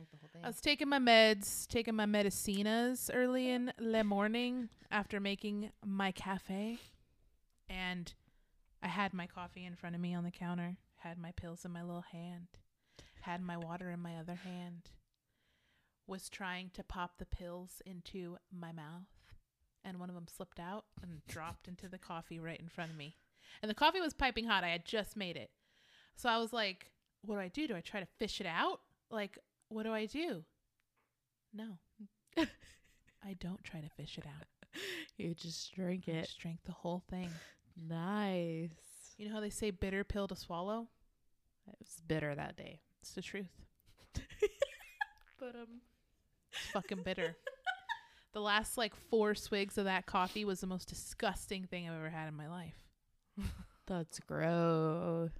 drank the whole thing. I was taking my meds, taking my medicinas early in the morning after making my cafe. And I had my coffee in front of me on the counter, had my pills in my little hand, had my water in my other hand, was trying to pop the pills into my mouth. And one of them slipped out and dropped into the coffee right in front of me. And the coffee was piping hot. I had just made it. So I was like, what do I do? Do I try to fish it out? Like, what do I do? No. I don't try to fish it out. you just drink I it. just drank the whole thing. Nice. You know how they say bitter pill to swallow? It was bitter that day. It's the truth. But um It's fucking bitter. the last like four swigs of that coffee was the most disgusting thing I've ever had in my life. that's gross.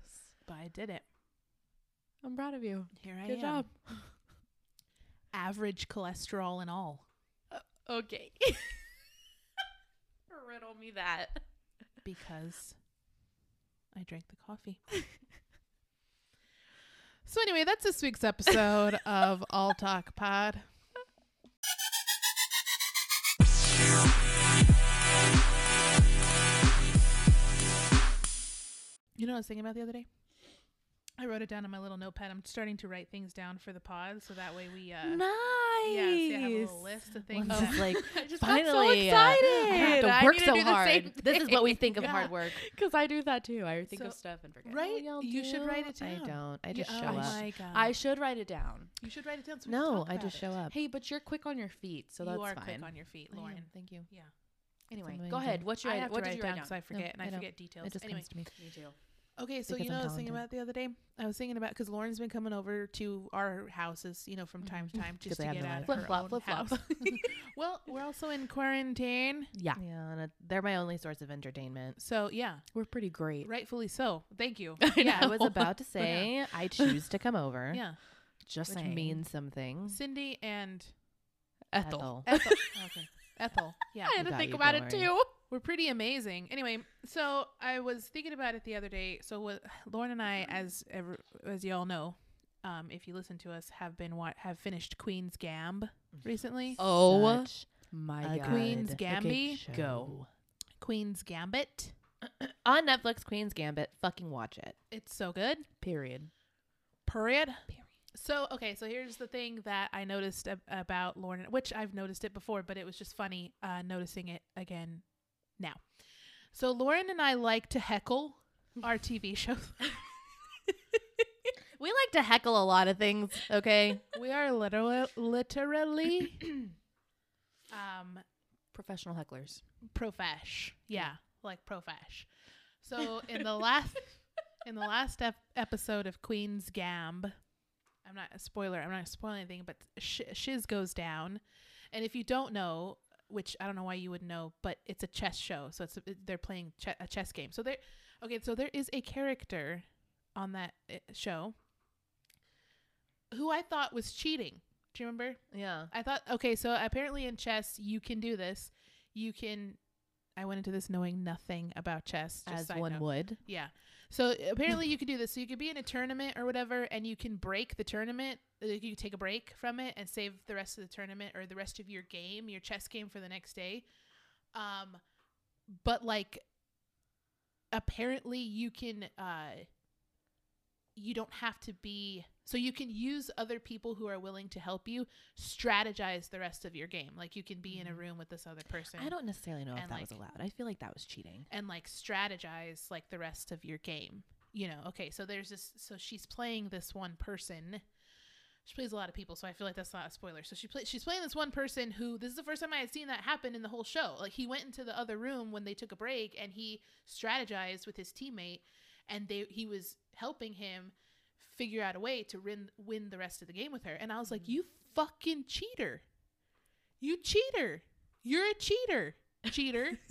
But I did it. I'm proud of you. Here I Good am. job. Average cholesterol and all. Uh, okay. Riddle me that. because I drank the coffee. so anyway, that's this week's episode of All Talk Pod. You know what I was thinking about the other day? I wrote it down on my little notepad. I'm starting to write things down for the pod, so that way we uh nice. yeah, see, I have a little list of things. One's just like I just finally got so uh, excited. I have to I work need to so do hard. This is what we think of Yeah. hard work because I do that too. I think So- of stuff and forget. right? Oh, y'all should write it down. I don't. I Yeah, just show oh up. my God. I should write it down. You should write it down. So we can No, talk I about just it. show up. Hey, but you're quick on your feet, so that's fine. you are quick on your feet, I am. Lauren. Thank you. Yeah. Anyway, go ahead. What's your I have what to did write you it write down down? because I forget and I, forget details. It just comes to me. Me too. Okay, so you know I'm what I was thinking about the other day? I was thinking about because Lauren's been coming over to our houses, you know, from time to mm-hmm. time just to have get no out of life. her Flip-flop, own flip-flop. house. well, we're also in quarantine, Yeah, Yeah, and it, they're my only source of entertainment. so yeah, we're pretty great. rightfully so. Thank you. Yeah, I was about to say I choose to come over, yeah, Just which saying. means something. Cindy and Ethel. Ethel. okay, Ethel. Yeah, I had to got think you, about don't it worry. too. We're pretty amazing. Anyway, so I was thinking about it the other day. So what Lauren and I, as ever, as you all know, um, if you listen to us, have been what have finished Queen's Gamb recently. Oh Such my a god. Queen's good Gambit. show. Go. Queen's Gambit. on Netflix. Queen's Gambit. Fucking watch it. It's so good. Period. Period. So okay, so here's the thing that I noticed ab- about Lauren, which I've noticed it before, but it was just funny uh, noticing it again now. So Lauren and I like to heckle our TV shows. We like to heckle a lot of things. Okay. we are literally, literally, um, Professional hecklers. profesh. Yeah, like profesh. So in the last in the last ep- episode of Queen's Gamb, I'm not a spoiler. I'm not spoiling anything, but sh- Shiz goes down, and if you don't know, which I don't know why you would know, but it's a chess show, so it's they're playing che- a chess game. So there, okay, so there is a character on that uh, show who I thought was cheating. Do you remember? Yeah. I thought okay, so apparently in chess you can do this. You can. I went into this knowing nothing about chess. Just As one note. would. Yeah. So apparently you could do this. So you could be in a tournament or whatever, and you can break the tournament. Like you could take a break from it and save the rest of the tournament or the rest of your game, your chess game for the next day. Um, but like, apparently you can. Uh, you don't have to be so you can use other people who are willing to help you strategize the rest of your game like you can be in a mm. room with this other person I don't necessarily know if that was allowed. I feel like that was cheating. and like strategize like the rest of your game. You know, okay, so there's this so she's playing this one person. She plays a lot of people, so I feel like that's not a spoiler. So she play, she's playing this one person who this is the first time I had seen that happen in the whole show. Like he went into the other room when they took a break and he strategized with his teammate and they he was helping him figure out a way to win win the rest of the game with her. And I was like, mm-hmm. "You fucking cheater. You cheater. You're a cheater. Cheater."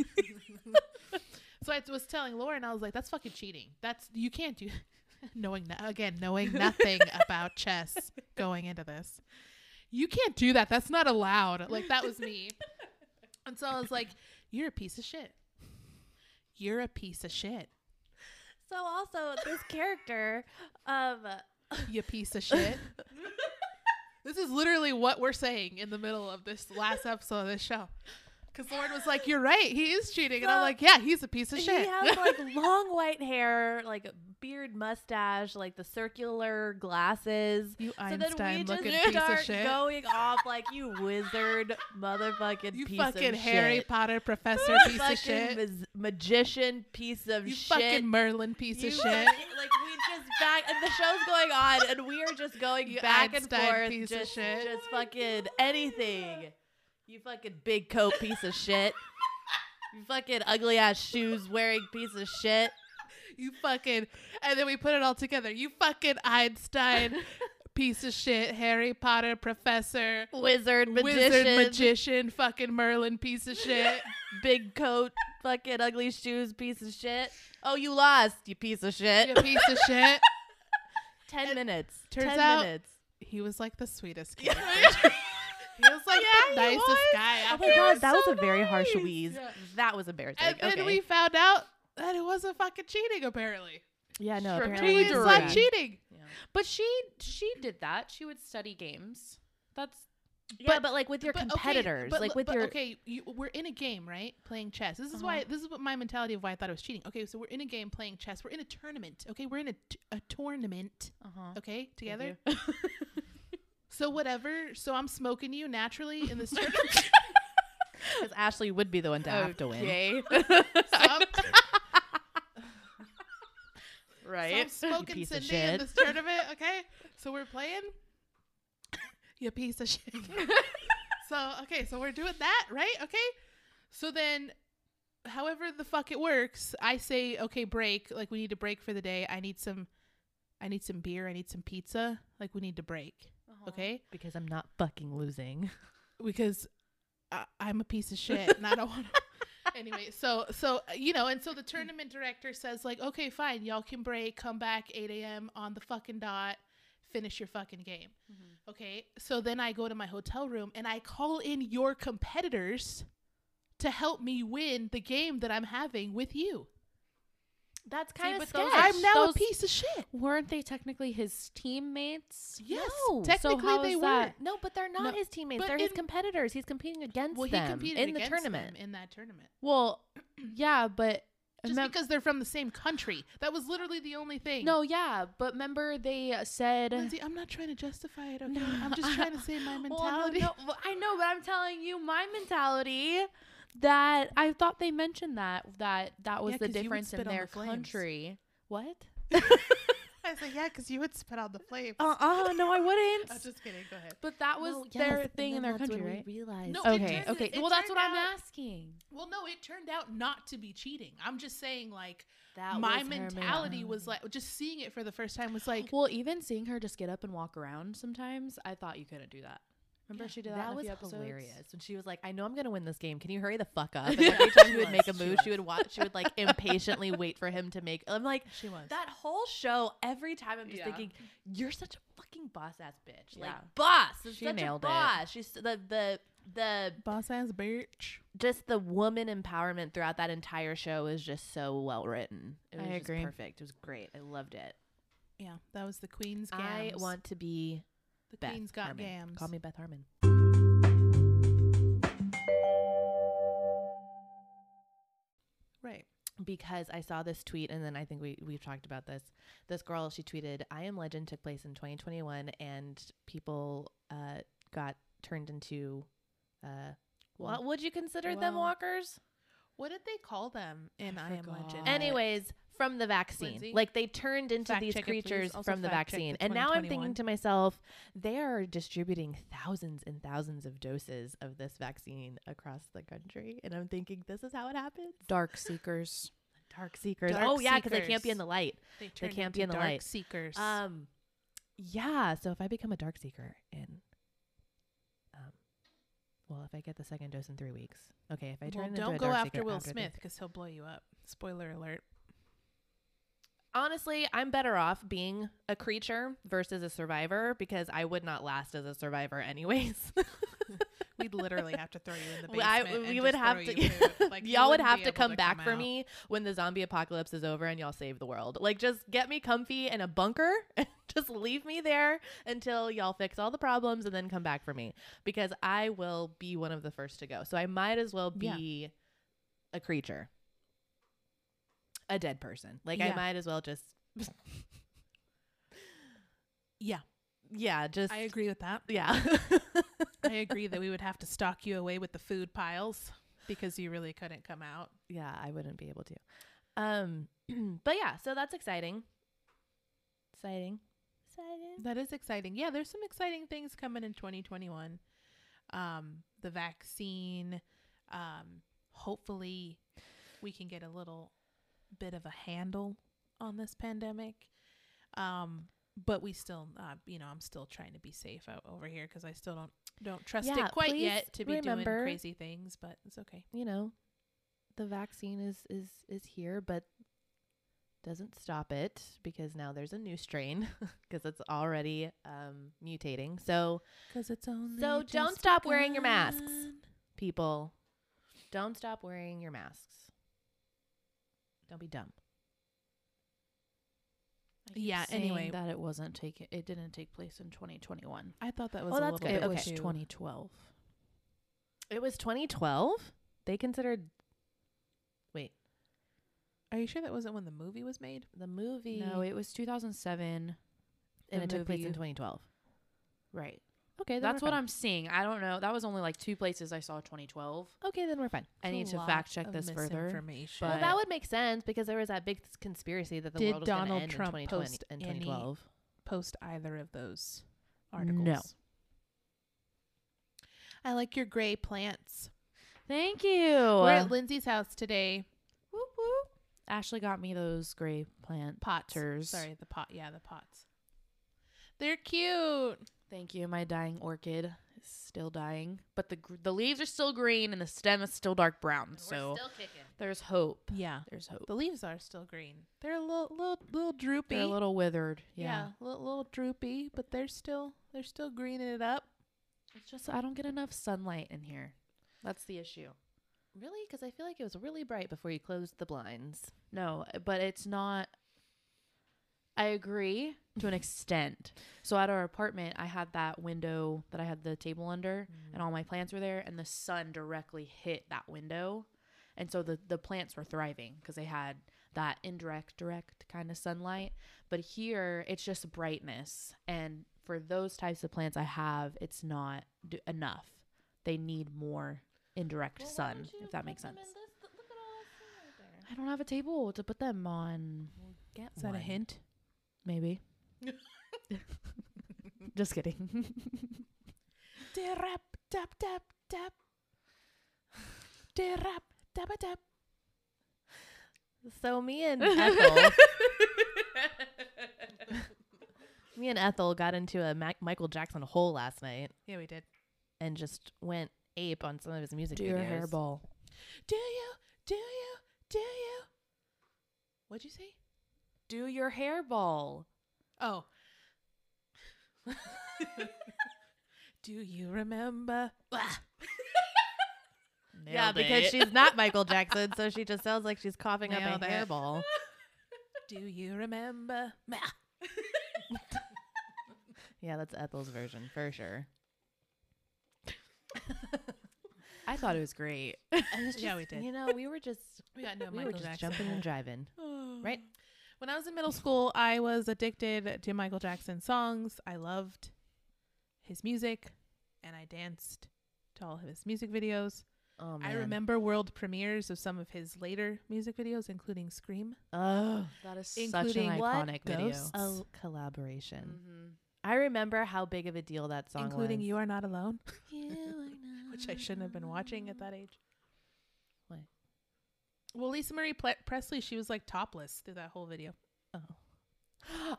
So I was telling Lauren, I was like, "That's fucking cheating. That's you can't do." knowing no- again, knowing nothing about chess going into this, you can't do that. That's not allowed. Like that was me. And so I was like, "You're a piece of shit. You're a piece of shit. So also this character, um, You piece of shit." this is literally what we're saying in the middle of this last episode of this show. Because Lauren was like, "You're right, he is cheating," and I'm like, "Yeah, he's a piece of shit." He has like long white hair, like a beard, mustache, like the circular glasses. you So then we just piece start of shit. going off like you wizard, motherfucking you piece fucking of Harry shit. Potter professor piece fucking of shit. mas- magician piece of you shit. fucking Merlin piece You of shit. Like we just back and the show's going on and we are just going You back Einstein and forth, piece of just, shit. just fucking anything. You fucking big coat piece of shit. You fucking ugly ass shoes wearing piece of shit. You fucking, and then we put it all together. You fucking Einstein piece of shit, Harry Potter professor, Wizard, magician, wizard, magician, fucking Merlin piece of shit. big coat, fucking ugly shoes piece of shit. Oh, you lost, you piece of shit. you piece of shit. Ten And minutes. turns Ten out- minutes. He was like the sweetest kid. Yeah. he was like Yeah, the nicest was. guy. Oh After my god, this. that was So a very harsh wheeze. Yeah. That was embarrassing. And then we found out that it wasn't fucking cheating. Apparently, yeah, no, apparently it's we Cheating. did not cheating. But she she did that. She would study games. That's Yeah, But- but, like with your But, okay, competitors, but like l- with but, your okay, you, we're in a game, right? Playing chess. This is Uh-huh. why. This is what my mentality of why I thought it was cheating. Okay, so we're in a game playing chess. We're in a tournament. Okay, we're in a, t- a tournament. uh-huh. Okay, together. So whatever. So I'm smoking you naturally in this tournament. because Ashley would be the one to have to win, Okay. so I'm, so right? I'm smoking piece of Cindy in shit. this tournament. Okay, so we're playing. you piece of shit. so okay, so we're doing that, right? Okay, so then, however the fuck it works, I say okay, break. Like we need to break for the day. I need some, I need some beer. I need some pizza. Like we need to break. Uh-huh. Okay, because I'm not fucking losing. because I, I'm a piece of shit and I don't want to. anyway, so so uh, you know, and so the tournament director says like, okay, fine, y'all can break, come back 8 a.m. on the fucking dot, finish your fucking game. Okay, so then I go to my hotel room and I call in your competitors to help me win the game that I'm having with you. That's See, kind of but sketch. those- I'm now those- a piece of shit. Weren't they technically his teammates? Yes, No. technically so they were. that? no, but they're not No, his teammates. They're his competitors. He's competing against Well, he them competed in the tournament. them in that tournament. Well, yeah, but Just remem- because they're from the same country. That was literally the only thing. no, yeah, but remember they uh, said Lindsay, I'm not trying to justify it. Okay, No. I'm just trying to say my Well, no, mentality. no, well, I know, but I'm telling you my mentality that I thought they mentioned that that that was Yeah, the 'cause you would difference in their the country. What? I was like, yeah, because you would spit out the flames. Uh uh no, I wouldn't. I'm just kidding. Go ahead. But that was their thing in their country, right? Realized. No, Okay, turned- okay. it Well, that's what turned I'm asking. Well, no, it turned out not to be cheating. I'm just saying, like, that my was her mentality was like, just seeing it for the first time was like, Well, even seeing her just get up and walk around sometimes, I thought you couldn't do that. Remember Yeah, she did that, that was episodes? hilarious when she was like, "I know I'm gonna win this game. Can you hurry the fuck up?" And every time she would make a was, she move, she would watch. She would like impatiently wait for him to make. I'm like, she was. that whole show. Every time I'm just Yeah. thinking, "You're such a fucking boss ass bitch." Like boss. She such nailed a it. boss. She's the the the boss ass bitch. just the woman empowerment throughout that entire show is just so well written. It I was just agree. perfect. It was great. I loved it. Yeah, that was the Queen's Gams. I want to be the Beth Queen's got Harmon. gams. Call me Beth Harmon. right. because I saw this tweet and then I think we we've talked about this. This girl she tweeted, "I Am Legend took place in 2021 and people uh got turned into uh what would you consider them walkers? What did they call them in I I, Am. Legend? Anyways, from the vaccine. Lindsay? Like they turned into Fact these check it, creatures from the vaccine. the And now I'm thinking to myself, they are distributing thousands and thousands of doses of this vaccine across the country. And I'm thinking, this is how it happens. Dark seekers. Dark seekers. Dark oh yeah, because they can't be in the light. they, They can't be in the dark light. Seekers. Um, yeah. So if I become a dark seeker and, um, well, if I get the second dose in three weeks, okay. If I turn well, into don't go after Will after Smith because he'll blow you up. Spoiler alert. Honestly, I'm better off being a creature versus a survivor because I would not last as a survivor anyways. We'd literally have to throw you in the basement. I- we would have to. Like, y'all would have to come back for out. me when the zombie apocalypse is over and y'all save the world. Like, just get me comfy in a bunker and just leave me there until y'all fix all the problems and then come back for me because I will be one of the first to go. So I might as well Yeah. be a creature, a dead person. Like, I might as well just, Yeah, yeah, just, I agree with that. yeah. I agree that we would have to stock you away with the food piles because you really couldn't come out. yeah, I wouldn't be able to. Um, but yeah, so that's exciting. Exciting. Exciting. That is exciting. Yeah, there's some exciting things coming in 2021. Um, the vaccine. Um, hopefully, we can get a little bit of a handle on this pandemic. Um, but we still, uh, you know, I'm still trying to be safe out over here because I still don't don't trust Yeah, it quite yet to be remember- doing crazy things. But it's okay. You know, the vaccine is is is here, but doesn't stop it because now there's a new strain because it's already um mutating. So Because it's only So don't stop wearing your masks. people, don't stop wearing your masks. Don't be dumb. Yeah, anyway. that it wasn't taken. It didn't take place in 2021. I thought that was Oh, a that's little good. bit It was okay. too- 2012. It was 2012. They considered. Wait, Are you sure that wasn't when the movie was made? the movie. No, it was 2007. and it took place in 2012. Right. Okay, then That's we're what fine. I'm seeing. I don't know. That was only like two places I saw 2012. Okay, then we're fine. I need to fact check this further. misinformation. well, that would make sense because there was that big conspiracy that the Did world was going to Donald end Trump in 2020 post in any- 2012. post either of those articles? No. I like your gray plants. Thank you. We're at Lindsay's house today. Whoop, whoop. Ashley got me those gray plant Pots. potters. Sorry, the pot. Yeah, the pots. They're cute. Thank you. My dying orchid is still dying, but the gr- the leaves are still green and the stem is still dark brown. So kicking. there's hope. Yeah, There's hope. the leaves are still green. They're a little, little, little droopy. They're a little withered. yeah, Yeah. a little, little droopy, but they're still, they're still greening it up. It's just I don't get enough sunlight in here. That's the issue. Really? Because I feel like it was really bright before you closed the blinds. No, but it's not. I agree to an extent. So at our apartment, I had that window that I had the table under, and all my plants were there, and the sun directly hit that window, and so the the plants were thriving because they had that indirect, direct kind of sunlight. But here, it's just brightness, and for those types of plants I have, it's not d- enough. They need more indirect sun, if that makes sense. I don't have a table to put them on. Get Is that a hint? Maybe. Just kidding. Derap, tap, tap, tap. Derap, tap, tap. So me and Ethel, me and Ethel got into a Mac- Michael Jackson hole last night Yeah, we did. and just went ape on some of his music Do videos. your hairball. Do you? Do you? Do you? What'd you say? Do your hairball. Oh. Do you remember? Yeah, because she's not Michael Jackson, so she just sounds like she's coughing up a it. hairball. Do you remember? Yeah, that's Ethel's version for sure. I thought it was great. Yeah, we did. You know, we were just We got no we Michael were just Jackson. jumping and driving. Right? When I was in middle school, I was addicted to Michael Jackson songs. I loved his music and I danced to all of his music videos. Oh man. I remember world premieres of some of his later music videos, including Scream. Oh, That is Including such an what? iconic video. Ghosts? a collaboration. Mm-hmm. I remember how big of a deal that song including was. Including You Are Not Alone, You are which I shouldn't have been watching at that age. Why? Well, Lisa Marie Ple- Presley, she was like topless through that whole video. Oh.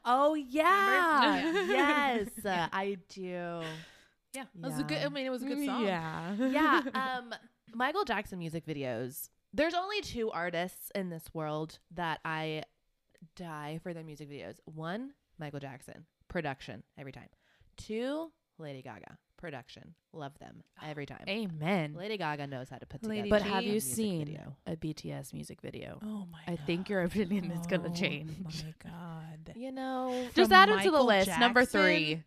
Oh yeah. Remember? yes, I do. Yeah, it was a good. I mean, it was a good song. Yeah. Yeah. Um, Michael Jackson music videos. There's only two artists in this world that I die for their music videos. One, Michael Jackson, production every time. Two, Lady Gaga, production. Love them every time. Amen. Lady Gaga knows how to put Lady together. But have you music seen video. a BTS music video? Oh my! I think your opinion is gonna Oh change. My God. You know, Just add them to the Michael list. Number three.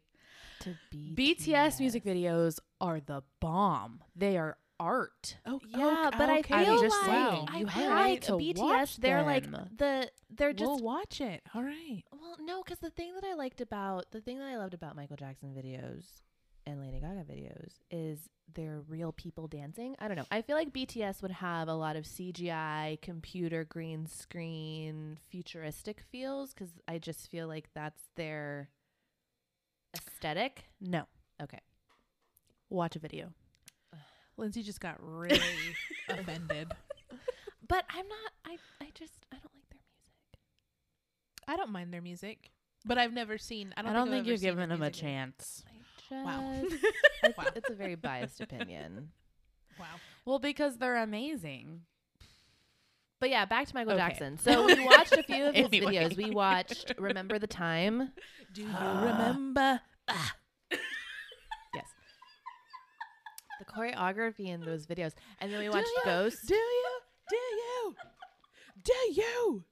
to BTS music videos are the bomb. They are art. Oh Yeah, oh, but I okay. feel just like saying, I you have like to BTS. watch They're like the they're just we'll watch it. All right. Well, no, because the thing that I liked about the thing that I loved about Michael Jackson videos and Lady Gaga videos is they're real people dancing. I don't know. I feel like BTS would have a lot of CGI, computer green screen, futuristic feels because I just feel like that's their aesthetic. No. Okay. Watch a video. Lindsay just got really offended. But I'm not. I I just I don't like their music. I don't mind their music, but I've never seen. I I don't, I don't, think, think, I've you've ever seen given their them a music video. chance. I just, Wow. it's, Wow. it's a very biased opinion. Wow. Well, because they're amazing. But yeah, back to Michael Okay. Jackson. So we watched a few of his Anyway. videos. We watched Remember the Time. Do you Ah. remember? Yes. The choreography in those videos. And then we watched you? Ghost. Do you? Do you? Do you?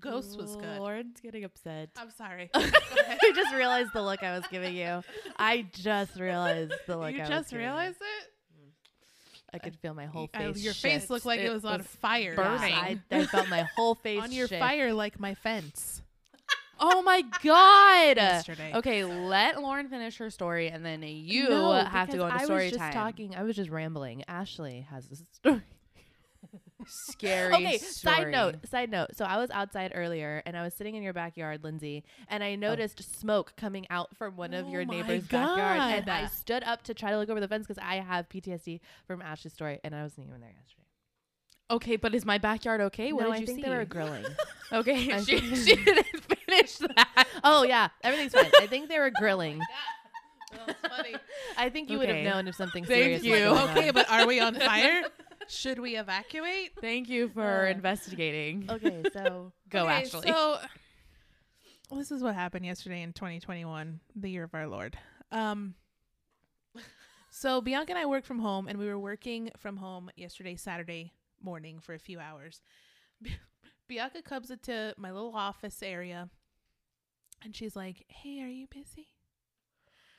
Ghost was good. Lauren's getting upset. I'm sorry. I just realized the look I was giving you. I just realized the look you I was just giving you. realized it? I could feel my whole I- face. your face looked like it, It was on fire. burning. I, I felt my whole face on your shift. fire like my fence Oh my god. yesterday. Okay, let Lauren finish her story and then you No, have to go into I story was just time. talking. I was just rambling. Ashley has this story. Scary. okay side note side note so i was outside earlier and i was sitting in your backyard lindsay and i oh. noticed smoke coming out from one of Oh your neighbor's backyard and i stood up to try to look over the fence because i have ptsd from ashley's story and i wasn't even there yesterday Okay, but is my backyard okay? What no did i you think see? they were grilling okay, she, she didn't finish that. oh yeah everything's fine i think they were grilling That's funny. i think you would have known if something Thank serious you. okay, on. but are we on fire? Should we evacuate? Thank you for Uh, investigating. okay so Go, Okay, Ashley. So this is what happened yesterday in 2021, the year of our Lord. Um so Bianca and I work from home and we were working from home yesterday Saturday morning for a few hours. Bianca comes into my little office area and she's like, "Hey, are you busy?"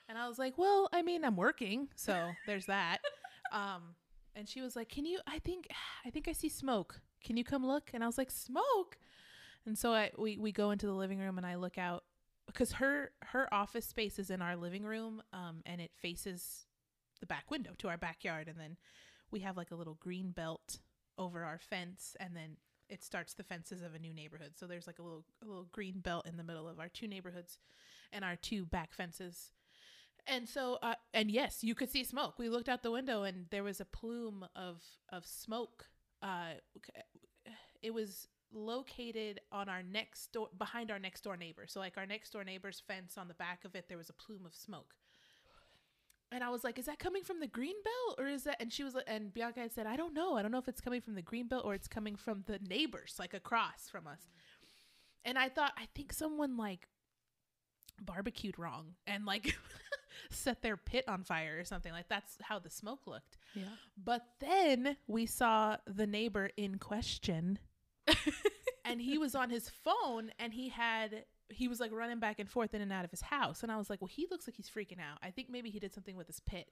And I was like, "Well, I mean, I'm working, so there's that." Um and she was like, "Can you I think I think I see smoke. Can you come look?" And I was like, "Smoke?" And so I we we go into the living room and I look out because her her office space is in our living room um and it faces the back window to our backyard and then we have like a little green belt over our fence and then it starts the fences of a new neighborhood. So there's like a little a little green belt in the middle of our two neighborhoods and our two back fences. And so uh, and yes, you could see smoke. We looked out the window and there was a plume of of smoke. Uh it was located on our next door behind our next door neighbor. So like our next door neighbor's fence on the back of it there was a plume of smoke. And I was like, "Is that coming from the green belt or is that?" And she was and Bianca had said, "I don't know. I don't know if it's coming from the green belt or it's coming from the neighbors, like across from us." And I thought, I think someone like barbecued wrong and like set their pit on fire or something. Like that's how the smoke looked. Yeah. But then we saw the neighbor in question and he was on his phone and he had he was like running back and forth in and out of his house and i was like well he looks like he's freaking out i think maybe he did something with his pit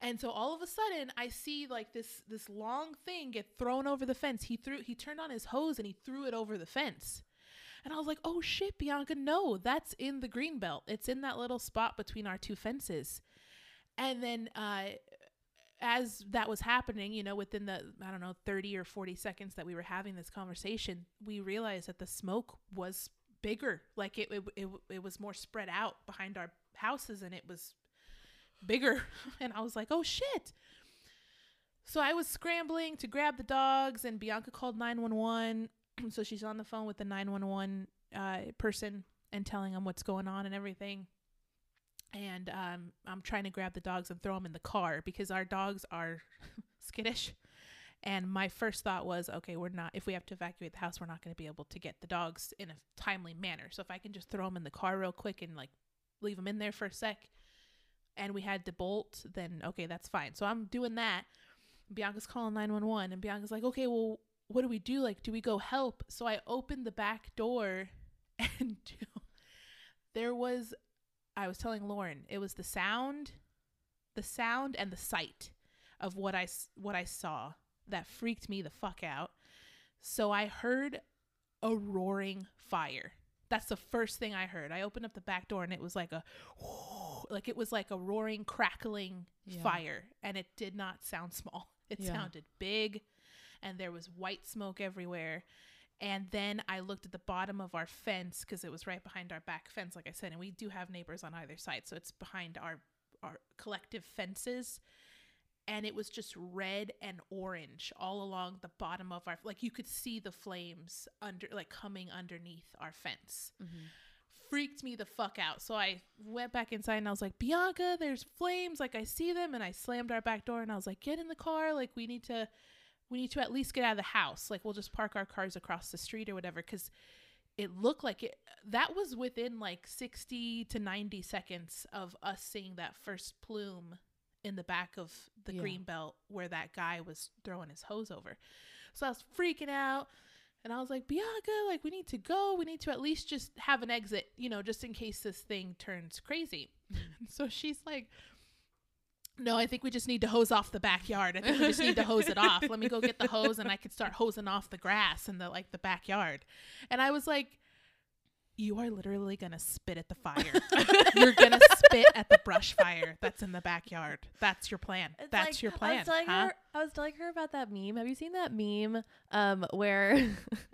and so all of a sudden i see like this this long thing get thrown over the fence he threw he turned on his hose and he threw it over the fence and i was like oh shit bianca no that's in the green belt it's in that little spot between our two fences and then uh as that was happening, you know, within the I don't know 30 or 40 seconds that we were having this conversation, we realized that the smoke was bigger. Like it it it, it was more spread out behind our houses and it was bigger. And I was like, "Oh shit." So I was scrambling to grab the dogs and Bianca called 911. so she's on the phone with the 911 uh, person and telling them what's going on and everything and um, I'm trying to grab the dogs and throw them in the car because our dogs are skittish. And my first thought was, okay, we're not. If we have to evacuate the house, we're not going to be able to get the dogs in a timely manner. So if I can just throw them in the car real quick and like leave them in there for a sec, and we had to bolt, then okay, that's fine. So I'm doing that. Bianca's calling 911 and Bianca's like, "Okay, well, what do we do? Like, do we go help?" So I opened the back door and there was I was telling Lauren, it was the sound, the sound and the sight of what I, what I saw that freaked me the fuck out. So I heard a roaring fire. That's the first thing I heard. I opened up the back door and it was like a like it was like a roaring crackling Yeah. fire and it did not sound small. It Yeah. sounded big and there was white smoke everywhere. And then I looked at the bottom of our fence because it was right behind our back fence, like I said, and we do have neighbors on either side, so it's behind our our collective fences. And it was just red and orange all along the bottom of our like you could see the flames under like coming underneath our fence mm-hmm. freaked me the fuck out. So I went back inside and I was like, Bianca, there's flames. Like I see them, and I slammed our back door and I was like, get in the car. Like we need to, we need to at least get out of the house. Like we'll just park our cars across the street or whatever. Because it looked like it. That was within like sixty to ninety seconds of us seeing that first plume in the back of the Yeah. green belt where that guy was throwing his hose over. So I was freaking out. And I was like, Bianca, like, we need to go. We need to at least just have an exit, you know, just in case this thing turns crazy. Mm. so she's like, No, I think we just need to hose off the backyard. I think we just need to hose it off. Let me go get the hose and I could start hosing off the grass in the like the backyard. And I was like, You are literally gonna spit at the fire. You're gonna spit at the brush fire that's in the backyard. That's your plan. It's that's like- your I was telling huh? her. I was telling her about that meme. Have you seen that meme? Um, where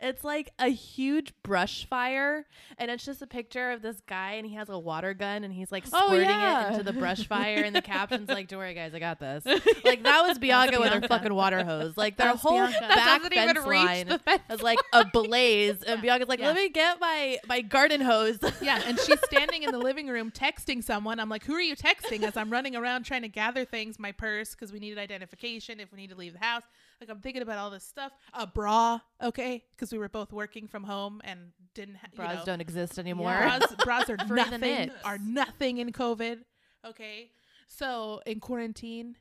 it's like a huge brush fire, and it's just a picture of this guy, and he has a water gun, and he's like Oh, squirting yeah. it into the brush fire, and the caption's like, "Don't worry, guys, I got this." Like that was Bianca with her fucking water hose. Like their That's whole Bianca. Back fence line the fence is like a blaze, and Bianca's like, Yeah. "Let me get my my garden hose." Yeah, and she's standing in the living room texting someone. I'm like, "Who are you texting?" As I'm running around trying to gather things, my purse because we needed identification if we need to leave the house. Like I'm thinking about all this stuff. A bra, okay, because we were both working from home and didn't. Ha- Bras you know, don't exist anymore. Yeah. bras, bras are nothing. Are nothing in COVID. Okay, so in quarantine.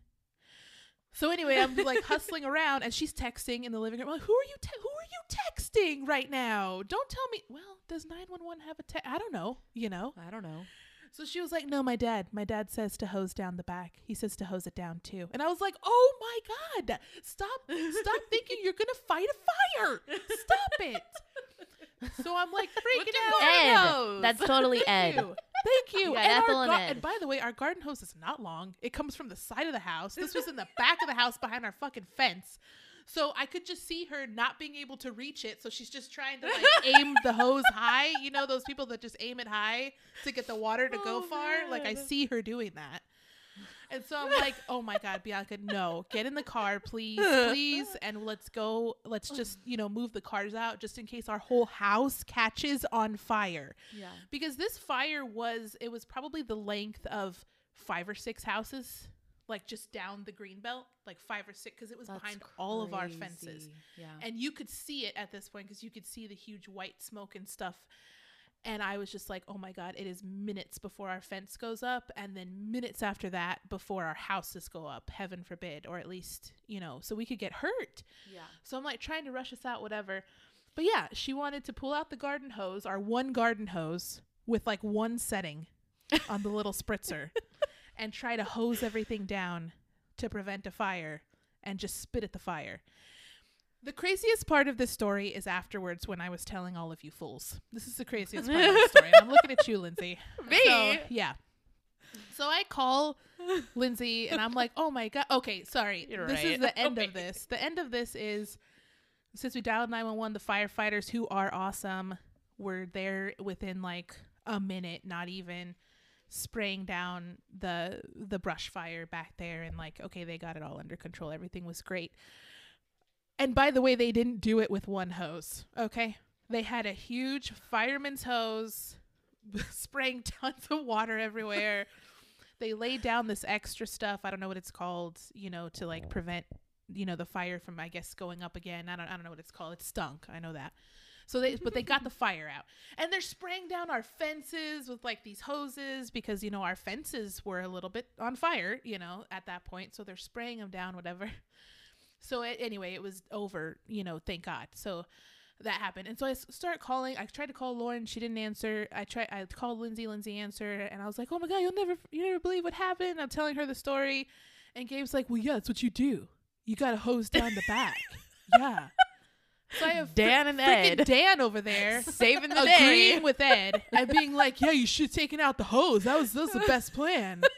So anyway, I'm like hustling around, and she's texting in the living room. I'm like, who are you? Te- who are you texting right now? Don't tell me. Well, does nine one one have a text? I don't know. You know. I don't know. So she was like, "No, my dad. My dad says to hose down the back. He says to hose it down too." And I was like, "Oh my god! Stop! Stop thinking you're gonna fight a fire! Stop it!" So I'm like freaking out. Ed, that's totally Ed. Thank you. Thank you. You and, Ethel and gar- Ed. and by the way, our garden hose is not long. It comes from the side of the house. This was in the back of the house behind our fucking fence. So I could just see her not being able to reach it. So she's just trying to like aim the hose high. You know those people that just aim it high to get the water to go Oh, far? Like I see her doing that. And so I'm like, oh my God, Bianca, no, get in the car, please, please. And let's go. Let's just, you know, move the cars out just in case our whole house catches on fire Yeah. because this fire was it was probably the length of five or six houses like just down the green belt like five or six because it was behind all of our fences Yeah. and you could see it at this point because you could see the huge white smoke and stuff and i was just like oh my god it is minutes before our fence goes up and then minutes after that before our houses go up heaven forbid or at least you know so we could get hurt yeah. so I'm like trying to rush us out, whatever. But yeah, she wanted to pull out the garden hose, our one garden hose, with like one setting on the little spritzer and try to hose everything down to prevent a fire and just spit at the fire. The craziest part of this story is afterwards when I was telling all of you fools. This is the craziest part of the story. And I'm looking at you, Lindsay. Me? So, yeah. So I call Lindsay and I'm like, oh my God. Okay, sorry. You're this is the end of this. The end of this is since we dialed 911, the firefighters who are awesome were there within like a minute, not even spraying down the the brush fire back there and like okay they got it all under control. Everything was great. And by the way they didn't do it with one hose okay? They had a huge fireman's hose spraying tons of water everywhere. They laid down this extra stuff i don't know what it's called you know to like prevent you know the fire from i guess going up again. I don't, I don't know what it's called. It stunk. I know that So they, but they got the fire out, and they're spraying down our fences with like these hoses because you know our fences were a little bit on fire, you know, at that point. So they're spraying them down, whatever. So it, anyway, it was over, you know, thank God. So that happened, and so I start calling. I tried to call Lauren, she didn't answer. I tried, I called Lindsay, Lindsay answered, and I was like, oh my God, you'll never, you never believe what happened. I'm telling her the story, and Gabe's like, well, yeah, that's what you do. You got to hose down the back. yeah. So I have Dan and Ed Dan over there saving the agreeing day. with Ed and being like, "Yeah, you should have taken out the hose. That was that was the best plan."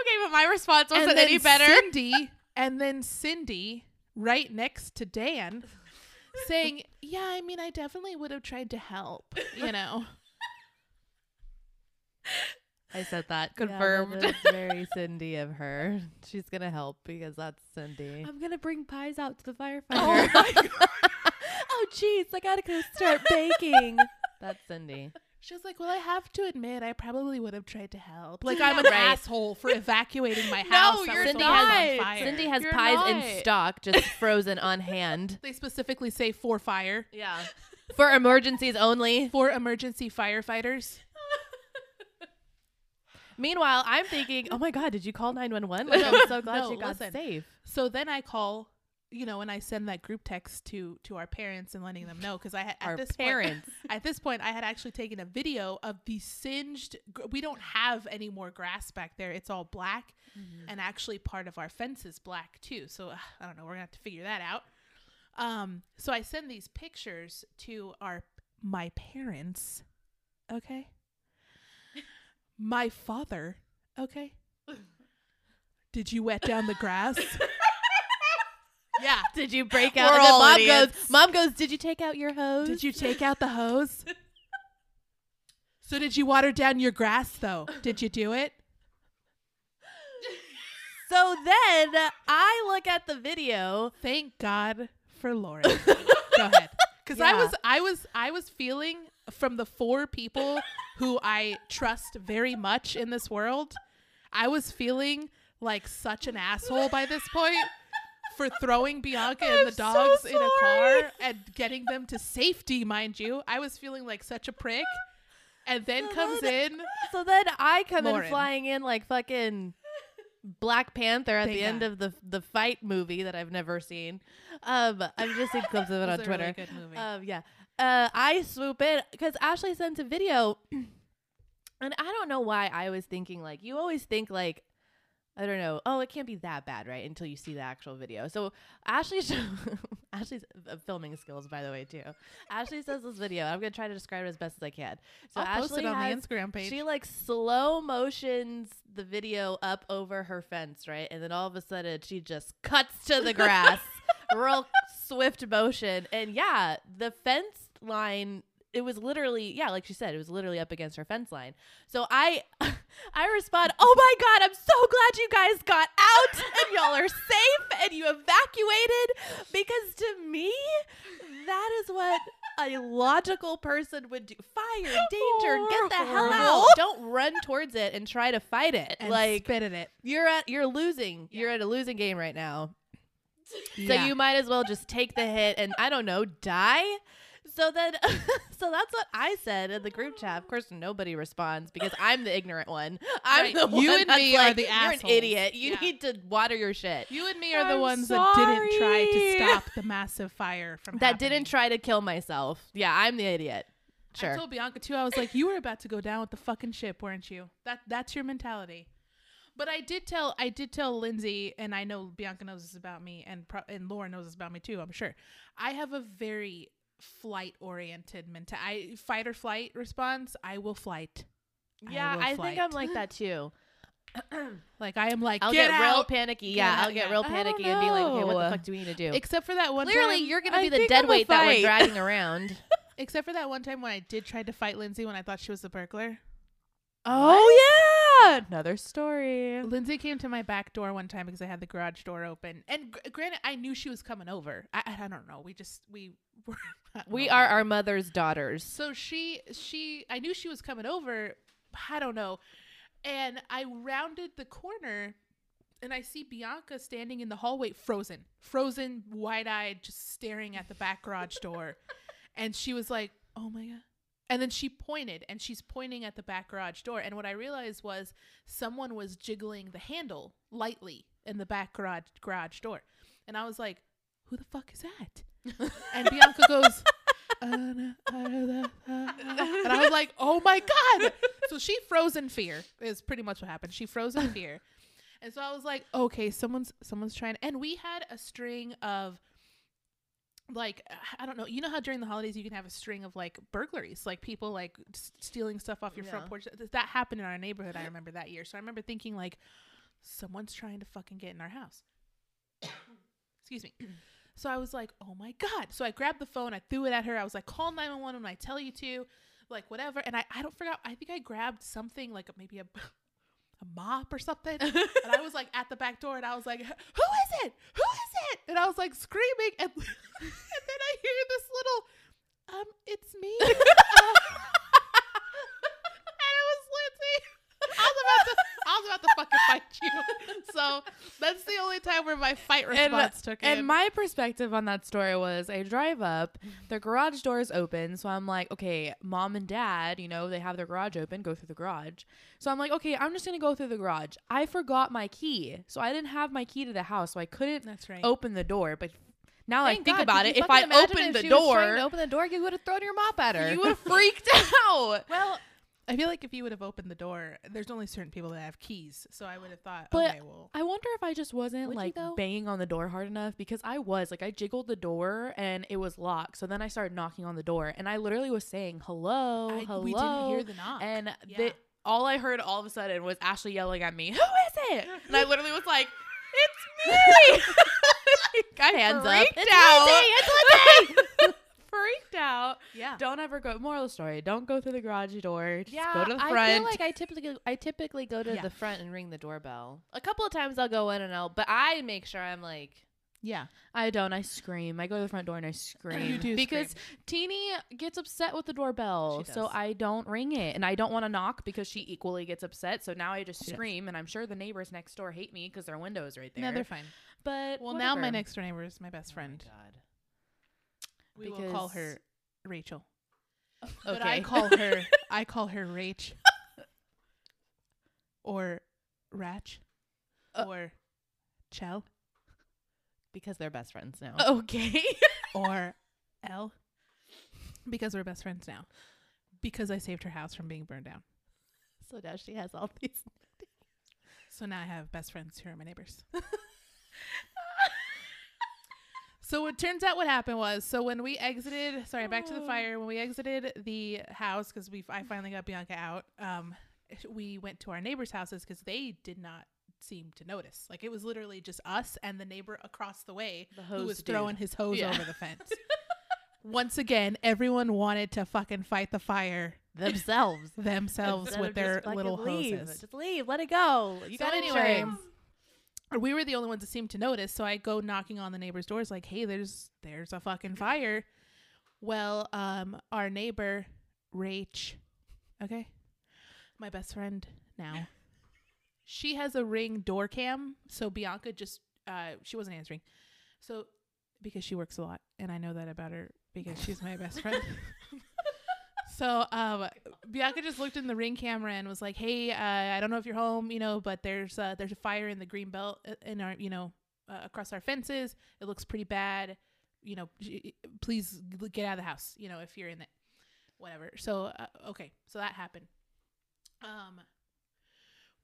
Okay, but my response wasn't then any better. Cindy, and then Cindy, right next to Dan, saying, "Yeah, I mean, I definitely would have tried to help. You know." I said that. Yeah, Confirmed. that very Cindy of her. She's gonna help because that's Cindy. I'm gonna bring pies out to the firefighter. Oh my god. oh jeez, I gotta go start baking. That's Cindy. She was like, "Well, I have to admit, I probably would have tried to help. Like, I'm an Right. asshole for evacuating my house. that you're was Cindy almost on has fire. Cindy has You're pies not. in stock, just frozen on hand. They specifically say for fire, Yeah. For emergencies only. for emergency firefighters. Meanwhile, I'm thinking, oh my god, did you call 911? Like, I'm so glad No, you got listen. safe. So then I call, you know, and I send that group text to to our parents and letting them know because I had at Our this parents. Point, at this point, I had actually taken a video of the singed. gr- We don't have any more grass back there; it's all black, and actually part of our fence is black too. So uh, I don't know. We're gonna have to figure that out. Um, so I send these pictures to our my parents. Okay. My father. Okay. Did you wet down the grass? yeah. Did you break out? We're and all mom idiots. goes, Mom goes, Did you take out your hose? Did you take out the hose? So did you water down your grass though? Did you do it? So then I look at the video. Thank God for Lauren. Go ahead. Cuz I was I was I was feeling from the four people who I trust very much in this world, I was feeling like such an asshole by this point for throwing Bianca and the I'm so dogs in a car and getting them to safety, mind you. I was feeling like such a prick. And then So comes then- in So then I come Lauren. in flying in like fucking Black Panther at Thank the end of the the fight movie that I've never seen. Um, I've just seen clips of it on really Twitter. good movie. Um, yeah. Uh, I swoop in because Ashley sent a video, and I don't know why I was thinking like you always think like I don't know. Oh, it can't be that bad, right? Until you see the actual video. So Ashley, sh- Ashley's uh, filming skills, by the way, too. Ashley says this video. I'm gonna try to describe it as best as I can. So I'll Ashley on has, the Instagram page. she like slow motions the video up over her fence, right? And then all of a sudden she just cuts to the grass, real swift motion. And yeah, the fence line, it was literally, yeah, like she said, it was literally up against her fence line. So I I respond, "Oh my god, I'm so glad you guys got out and y'all are safe and you evacuated because to me that is what a logical person would do. Fire, danger, get the hell out. Don't run towards it and try to fight it. and like spit at it. you're at you're losing. You're at a losing game right now. So Yeah. you might as well just take the hit and I don't know, die. So then so that's what I said in the group chat. Of course nobody responds because I'm the ignorant one. I'm Right. the You one and that's me are the You're assholes." an idiot. You Yeah. need to water your shit. You and me are the I'm ones that didn't try to stop the massive fire from That happening. didn't try to kill myself. Yeah, I'm the idiot. Sure. I told Bianca too. I was like, "You were about to go down with the fucking ship, weren't you? That that's your mentality." But I did tell I did tell Lindsay, and I know Bianca knows this about me, and pro- and Laura knows this about me too. I'm sure. I have a very flight oriented mental. I fight or flight response. I will flight. yeah, will I, flight. think I'm like that too. Like I am like I'll get, get, real panicky. Get Yeah, out, I'll get real panicky and be like, okay, what the fuck do we need to do? Except for that one Clearly, time, you're gonna I be the dead I'm weight that we're dragging around. except for that one time when I did try to fight Lindsay when I thought she was the burglar. Oh yeah, another story. Lindsay came to my back door one time because I had the garage door open, and gr- granted, I knew she was coming over. I, I, don't know. We just we were. We are our mother's daughters. So she she I knew she was coming over. I don't know, and I rounded the corner, and I see Bianca standing in the hallway, frozen, frozen, wide eyed, just staring at the back garage door. And she was like, "Oh my god." And then she pointed, and she's pointing at the back garage door. And what I realized was someone was jiggling the handle lightly in the back garage garage door. And I was like, "Who the fuck is that?" And Bianca goes, "Uh, and I was like, "Oh my god!" So she froze in fear. Is pretty much what happened. She froze in fear, and so I was like, "Okay, someone's someone's trying." And we had a string of like uh, I don't know. You know how during the holidays you can have a string of like burglaries, like people like s- stealing stuff off your front porch. Th- That happened in our neighborhood. I remember that year. So I remember thinking like, someone's trying to fucking get in our house. Excuse me. So I was like, oh my God. So I grabbed the phone, I threw it at her. I was like, call 911 when I tell you to, like whatever. And I, I don't forget, I think I grabbed something like maybe a, a mop or something. and I was like at the back door and I was like, who is it? Who is it? And I was like screaming. And, and then I hear this little, um, it's me. Uh, and it was Lindsay. I was about to, I was about to fucking fight you. So that's the only time where my fight And- response took And in. my perspective on that story was I drive up, the garage door is open. So I'm like, okay, mom and dad, you know, they have their garage open, go through the garage. So I'm like, okay, I'm just going to go through the garage. I forgot my key. So I didn't have my key to the house. So I couldn't that's right. open the door. But now I think God, about it, if I opened if the she was trying door, to open the door, you would have thrown your mop at her. you would have freaked out. Well, I feel like if you would have opened the door, there's only certain people that have keys. So I would have thought, But okay, well, I wonder if I just wasn't like banging on the door hard enough because I was like I jiggled the door and it was locked. So then I started knocking on the door and I literally was saying hello, I, hello, we didn't hear the knock. and Yeah. the, all I heard all of a sudden was Ashley yelling at me, "Who is it?" And I literally was like, "It's me!" I Hands up. It's out. Lindsay, freaked out. yeah. Don't ever go. Moral of the story: Don't go through the garage door. Just yeah, go to the front. I front. feel like I typically I typically go to Yeah. the front and ring the doorbell. A couple of times I'll go in and out, but I make sure I'm like Yeah. I don't. I scream. I go to the front door and I scream. do because Teeny gets upset with the doorbell, She so. I don't ring it, and I don't want to knock because she equally gets upset. So now I just She does. scream, and I'm sure the neighbors next door hate me because their window is right there. No, they're fine. but Well, now my next door neighbor is my best friend. Oh my God. we will call her Rachel. okay. But I call her I call her Rach. or Ratch. Uh, or Chell. because they're best friends now. okay. Or L. Because we're best friends now. Because I saved her house from being burned down. So now she has all these. So now I have best friends who are my neighbors. So it turns out what happened was so when we exited, sorry, back to the Oh. fire. When we exited the house because we I finally got Bianca out, um, we went to our neighbors' houses because they did not seem to notice. Like it was literally just us and the neighbor across the way The who was dude. throwing his hose Yeah. over the fence. Once again, everyone wanted to fucking fight the fire themselves themselves Instead with their little leave. hoses. Just leave. Let it go. You So got anyway, insurance. we were the only ones that seemed to notice. So I go knocking on the neighbor's doors, like, "Hey, there's there's a fucking fire." Well, um, our neighbor, Rach, okay, my best friend now, she has a ring door cam. So Bianca just uh, she wasn't answering, so because she works a lot, and I know that about her because she's my best friend. So um, Bianca just looked in the ring camera and was like, "Hey, uh, I don't know if you're home, you know, but there's uh, there's a fire in the green belt uh, in our, you know, uh, across our fences. It looks pretty bad. You know, please get out of the house. You know, if you're in it, whatever." So uh, okay, so that happened. Um,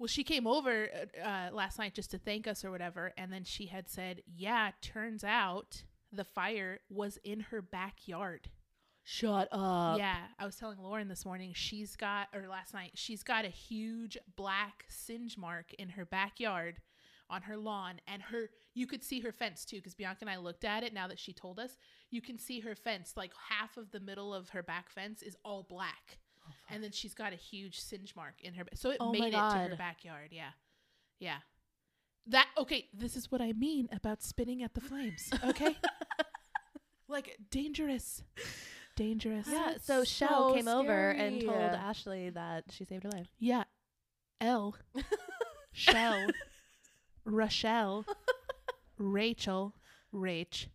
well, she came over uh, last night just to thank us or whatever, and then she had said, "Yeah, turns out the fire was in her backyard." Shut up. Yeah, I was telling Lauren this morning. She's got, or last night, she's got a huge black singe mark in her backyard on her lawn, and her you could see her fence too, because Bianca and I looked at it. Now that she told us, you can see her fence. Like half of the middle of her back fence is all black, oh, and then she's got a huge singe mark in her. So it Oh made it to her backyard. Yeah, yeah. That okay. This is what I mean about spitting at the flames. Okay, like dangerous, dangerous. Yeah, That's so Shell so came over and told scary. Ashley that she saved her life. Yeah. L. Shell. Rochelle, Rachel, Rach,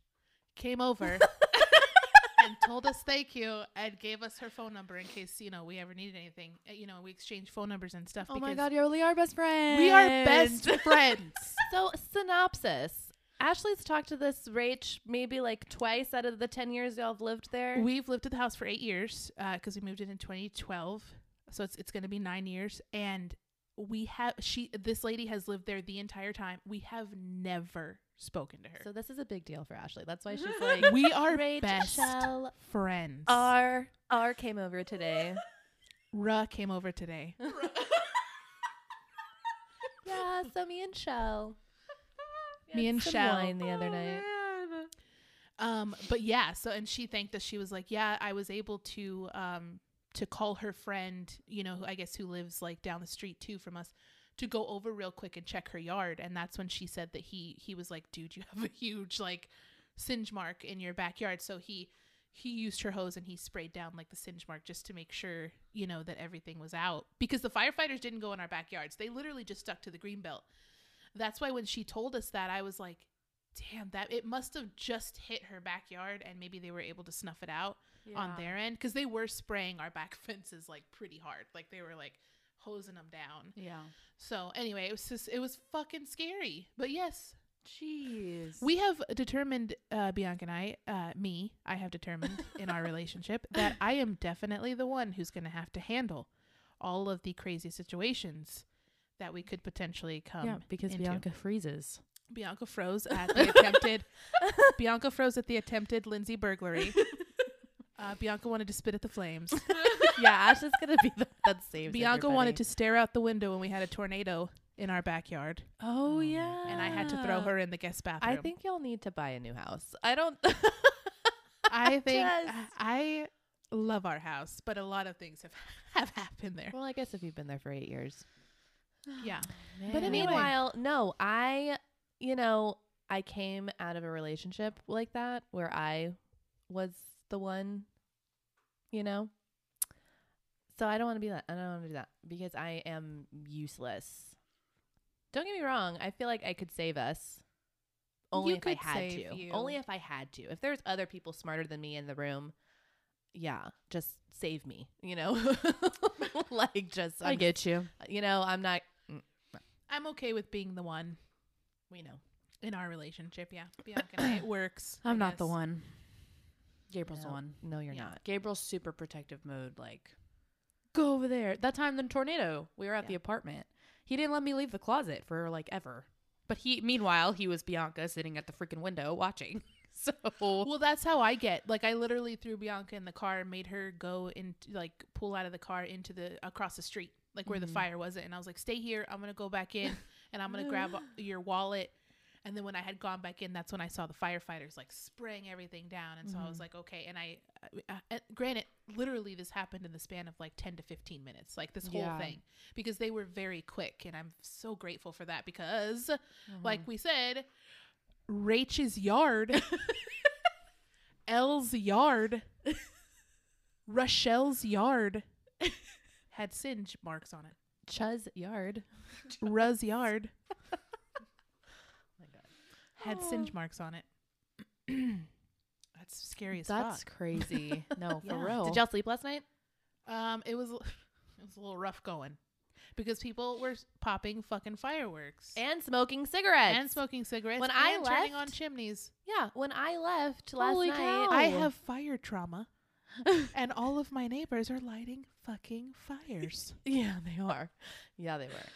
came over and told us thank you and gave us her phone number in case you know we ever needed anything. Uh, You know, we exchanged phone numbers and stuff. Oh my because god, you really are best friends. we are best friends. So synopsis. Ashley's talked to this Rach maybe like twice out of the ten years y'all have lived there. We've lived at the house for eight years uh, because we moved in in 2012, so it's it's going to be nine years. And we have she this lady has lived there the entire time. We have never spoken to her. so this is a big deal for Ashley. That's why she's like, we are Rach, best friends. R R came over today. Ra came over today. yeah, so me and Shell. Me and some Shell. wine the other night. Um, but yeah, so and she thanked us. She was like, "Yeah, I was able to um to call her friend, you know, who I guess who lives like down the street too from us, to go over real quick and check her yard." And that's when she said that he he was like, "Dude, you have a huge like singe mark in your backyard." So he he used her hose and he sprayed down like the singe mark just to make sure, you know, that everything was out because the firefighters didn't go in our backyards. They literally just stuck to the green belt. That's why when she told us that, I was like, damn that it must have just hit her backyard and maybe they were able to snuff it out on their end because they were spraying our back fences like pretty hard. Like they were like hosing them down. Yeah. so anyway it was just it was fucking scary. But yes. Jeez. we have determined uh bianca and i uh me i have determined in our relationship that i am definitely the one who's gonna have to handle all of the crazy situations that we could potentially come yeah, because into. Bianca freezes. Bianca froze at the attempted. Bianca froze at the attempted Lindsay burglary. Uh, Bianca wanted to spit at the flames. yeah, Ashley's gonna be the that saves. Bianca wanted to stare out the window when we had a tornado in our backyard, Oh yeah. and I had to throw her in the guest bathroom. I think y'all need to buy a new house. I don't. I think Just- I love our house, but a lot of things have have happened there. well, I guess if you've been there for eight years. Yeah, But Anyway. meanwhile, no, I, you know, I came out of a relationship like that where I was the one, you know. So I don't want to be that. I don't want to do that because I am useless. Don't get me wrong. I feel like I could save us. Only You if I had save to. you. Only if I had to. If there's other people smarter than me in the room, yeah, just save me. You know, like just I I'm- get you. You know, I'm not. Mm, I'm okay with being the one We know. in our relationship. Yeah, Bianca and I, it works. I I'm not the one. Gabriel's the one. No, you're Yeah. not. Gabriel's super protective mode. Like, go over there. That time the tornado, we were at the apartment. He didn't let me leave the closet for like ever. But he, meanwhile, he was Bianca sitting at the freaking window watching. So Well, that's how I get. Like I literally threw Bianca in the car and made her go and like pull out of the car into the across the street, like where the Mhm. fire wasn't. And I was like, "Stay here. I'm gonna go back in, and I'm gonna grab your wallet." And then when I had gone back in, that's when I saw the firefighters like spraying everything down. And so I was Mhm. like, "Okay." And I, uh, uh, granted, literally this happened in the span of like 10 to 15 minutes, like this whole Yeah. thing, because they were very quick, and I'm so grateful for that because Mm-hmm. like we said, Rach's yard, Elle's yard, Rochelle's yard had singe marks on it. Chuz yard. Ruz yard had singe marks on it. That's scary as that's fuck. crazy. No, for Yeah. real. Did y'all sleep last night? Um, it was it was a little rough going because people were popping fucking fireworks And smoking cigarettes. and smoking cigarettes When I and turning on chimneys. yeah, when I left last Holy night, cow. I have fire trauma. and all of my neighbors are lighting fucking fires. yeah, they are. Yeah, they were.